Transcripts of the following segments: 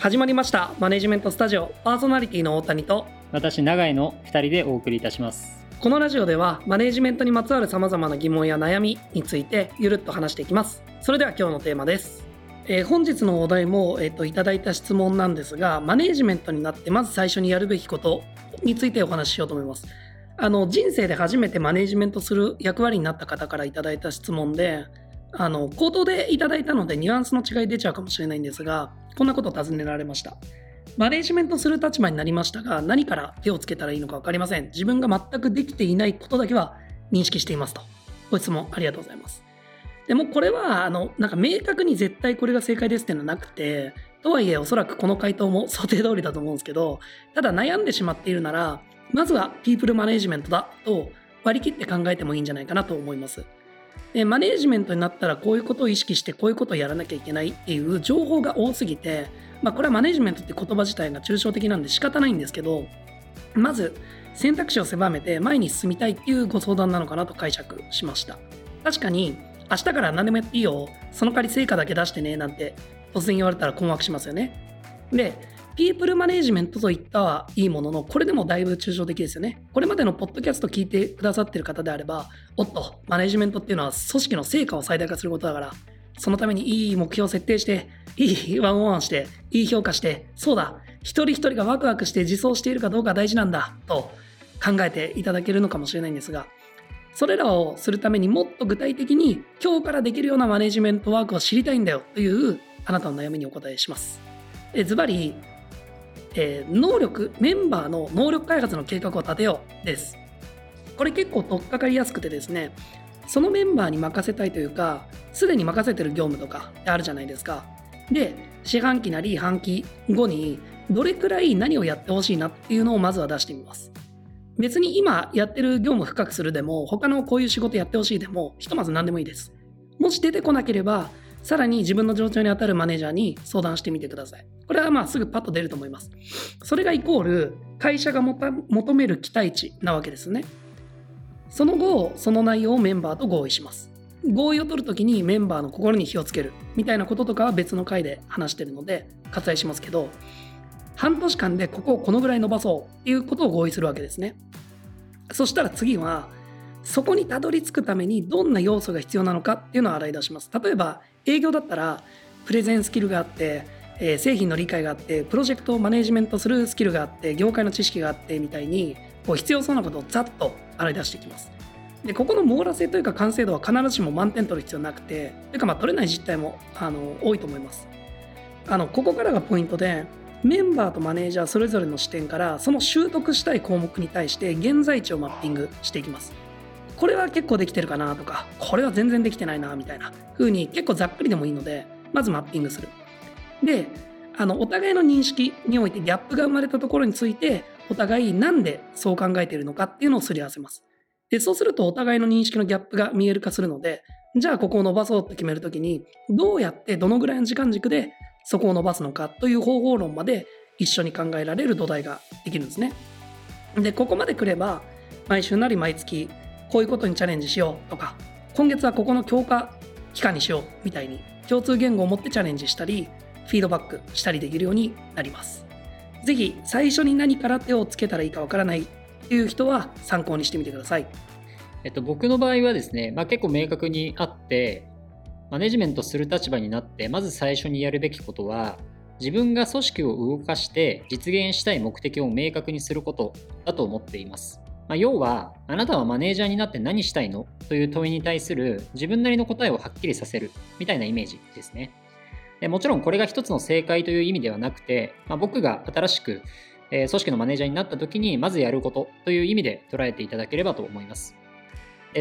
始まりました。マネジメントスタジオ。パーソナリティの大谷と。私永井の2人でお送りいたします。このラジオではマネジメントにまつわるさまざまな疑問や悩みについてゆるっと話していきます。それでは今日のテーマです。えー、本日のお題も、えーと、いただいた質問なんですがマネジメントになってまず最初にやるべきことについてお話ししようと思います。あの人生で初めてマネジメントする役割になった方からいただいた質問であの口頭でいただいたのでニュアンスの違い出ちゃうかもしれないんですがこんなことを尋ねられました。マネジメントする立場になりましたが何から手をつけたらいいのか分かりません。自分が全くできていないことだけは認識していますと。ご質問ありがとうございます。でもこれはあのなんか明確に絶対これが正解ですっていうのはなくてとはいえおそらくこの回答も想定通りだと思うんですけどただ悩んでしまっているならまずはピープルマネジメントだと割り切って考えてもいいんじゃないかなと思います。でマネージメントになったらこういうことを意識してこういうことをやらなきゃいけないっていう情報が多すぎて、まあ、これはマネージメントって言葉自体が抽象的なんで仕方ないんですけどまず選択肢を狭めて前に進みたいっていうご相談なのかなと解釈しました。確かに明日から何でもやっていいよその代わり成果だけ出してねなんて突然言われたら困惑しますよね。でピープルマネジメントといったはいいものの、これでもだいぶ抽象的ですよね。これまでのポッドキャスト聞いてくださってる方であれば、おっと、マネジメントっていうのは組織の成果を最大化することだから、そのためにいい目標を設定して、いいワンオンワンして、いい評価して、そうだ、一人一人がワクワクして自走しているかどうか大事なんだ、と考えていただけるのかもしれないんですが、それらをするためにもっと具体的に今日からできるようなマネジメントワークを知りたいんだよというあなたの悩みにお答えします。ズバリえー、能力メンバーの能力開発の計画を立てようです。これ結構取っかかりやすくてですねそのメンバーに任せたいというかすでに任せてる業務とかあるじゃないですか。で四半期なり半期後にどれくらい何をやってほしいなっていうのをまずは出してみます。別に今やってる業務深くするでも他のこういう仕事やってほしいでもひとまず何でもいいです。もし出てこなければさらに自分の状況に当たるマネージャーに相談してみてください。これはまあすぐパッと出ると思います。それがイコール会社が求める期待値なわけですね。その後、その内容をメンバーと合意します。合意を取るときにメンバーの心に火をつけるみたいなこととかは別の回で話してるので割愛しますけど、半年間でここをこのぐらい伸ばそうっていうことを合意するわけですね。そしたら次は、そこにたどり着くためにどんな要素が必要なのかっていうのを洗い出します。例えば営業だったらプレゼンスキルがあって、えー、製品の理解があってプロジェクトをマネジメントするスキルがあって業界の知識があってみたいにこう必要そうなことをざっと洗い出していきます。でここの網羅性というか完成度は必ずしも満点取る必要なくてというかまあ取れない実態もあの多いと思います。あのここからがポイントでメンバーとマネージャーそれぞれの視点からその習得したい項目に対して現在地をマッピングしていきます。これは結構できてるかなとかこれは全然できてないなみたいな風に結構ざっくりでもいいのでまずマッピングする。であのお互いの認識においてギャップが生まれたところについてお互いなんでそう考えているのかっていうのをすり合わせます。でそうするとお互いの認識のギャップが見える化するのでじゃあここを伸ばそうって決めるときにどうやってどのぐらいの時間軸でそこを伸ばすのかという方法論まで一緒に考えられる土台ができるんですね。でここまでくれば毎週なり毎月こういうことにチャレンジしようとか今月はここの強化期間にしようみたいに共通言語を持ってチャレンジしたりフィードバックしたりできるようになります。是非最初に何から手をつけたらいいかわからないっていう人は参考にしてみてください。えっと、僕の場合はですね、まあ、結構明確にあってマネジメントする立場になってまず最初にやるべきことは自分が組織を動かして実現したい目的を明確にすることだと思っています。まあ、要は、あなたはマネージャーになって何したいの？という問いに対する自分なりの答えをはっきりさせるみたいなイメージですね。でもちろんこれが一つの正解という意味ではなくて、まあ、僕が新しく、組織のマネージャーになった時にまずやることという意味で捉えていただければと思います。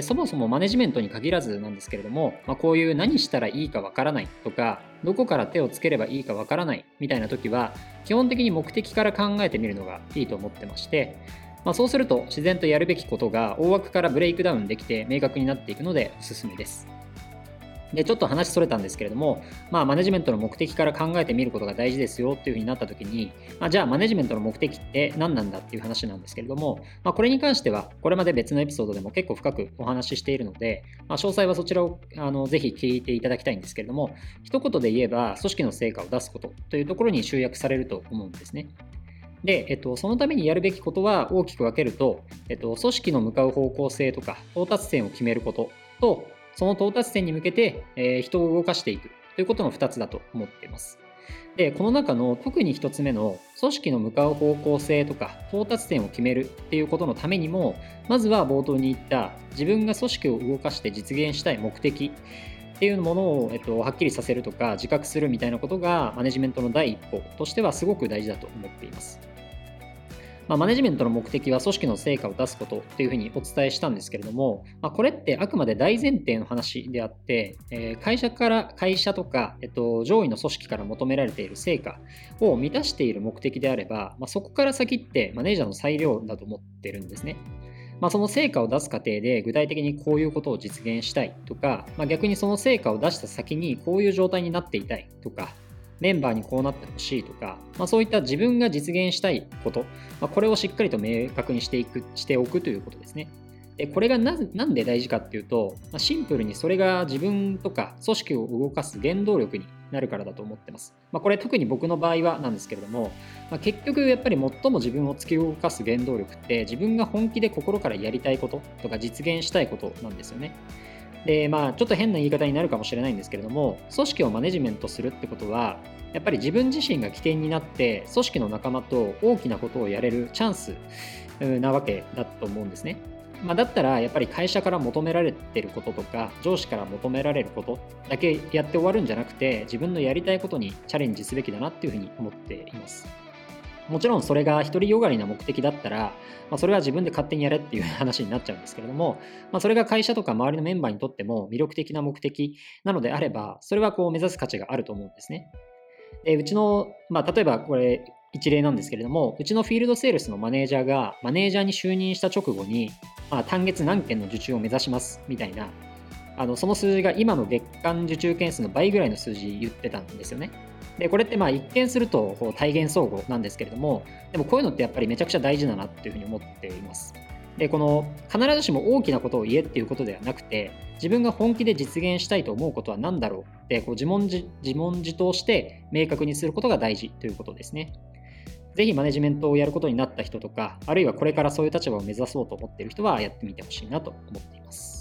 そもそもマネジメントに限らずなんですけれども、まあ、こういう何したらいいかわからないとかどこから手をつければいいかわからないみたいな時は基本的に目的から考えてみるのがいいと思ってましてまあ、そうすると自然とやるべきことが大枠からブレイクダウンできて明確になっていくのでおすすめです。で、ちょっと話それたんですけれども、まあ、マネジメントの目的から考えてみることが大事ですよっていうふうになった時に、まあ、じゃあ、マネジメントの目的って何なんだっていう話なんですけれども、まあ、これに関しては、これまで別のエピソードでも結構深くお話ししているので、まあ、詳細はそちらをあのぜひ聞いていただきたいんですけれども、一言で言えば、組織の成果を出すことというところに集約されると思うんですね。で、えっと、そのためにやるべきことは大きく分けると、えっと、組織の向かう方向性とか到達点を決めることと、その到達点に向けて、えー、人を動かしていくということの2つだと思っています。で、この中の特に1つ目の組織の向かう方向性とか到達点を決めるっていうことのためにも、まずは冒頭に言った自分が組織を動かして実現したい目的っていうものを、えっと、はっきりさせるとか自覚するみたいなことがマネジメントの第一歩としてはすごく大事だと思っています。まあ、マネジメントの目的は組織の成果を出すことというふうにお伝えしたんですけれども、まあ、これってあくまで大前提の話であって、えー、会社から、会社とか、えっと、上位の組織から求められている成果を満たしている目的であれば、まあ、そこから先ってマネージャーの裁量だと思ってるんですね。まあ、その成果を出す過程で具体的にこういうことを実現したいとか、まあ、逆にその成果を出した先にこういう状態になっていたいとか、メンバーにこうなってほしいとか、まあ、そういった自分が実現したいこと、まあ、これをしっかりと明確にしていくしておくということですね。でこれがななんで大事かっていうと、まあ、シンプルにそれが自分とか組織を動かす原動力になるからだと思ってます。まあ、これ特に僕の場合はなんですけれども、まあ、結局やっぱり最も自分を突き動かす原動力って自分が本気で心からやりたいこととか実現したいことなんですよね。で、まあ、ちょっと変な言い方になるかもしれないんですけれども、組織をマネジメントするってことは、やっぱり自分自身が起点になって、組織の仲間と大きなことをやれるチャンスなわけだと思うんですね。まあ、だったら、やっぱり会社から求められてることとか、上司から求められることだけやって終わるんじゃなくて、自分のやりたいことにチャレンジすべきだなっていうふうに思っています。もちろんそれが独りよがりな目的だったら、まあ、それは自分で勝手にやれっていう話になっちゃうんですけれども、まあ、それが会社とか周りのメンバーにとっても魅力的な目的なのであれば、それはこう目指す価値があると思うんですね。でうちの、まあ、例えばこれ一例なんですけれども、うちのフィールドセールスのマネージャーがマネージャーに就任した直後に、まあ、単月何件の受注を目指しますみたいな、あのその数字が今の月間受注件数の倍ぐらいの数字言ってたんですよね。でこれってまあ一見するとこう体現相互なんですけれどもでもこういうのってやっぱりめちゃくちゃ大事だなっていうふうに思っています。でこの必ずしも大きなことを言えっていうことではなくて自分が本気で実現したいと思うことは何だろうってこう自問自問自答して明確にすることが大事ということですね。ぜひマネジメントをやることになった人とかあるいはこれからそういう立場を目指そうと思っている人はやってみてほしいなと思っています。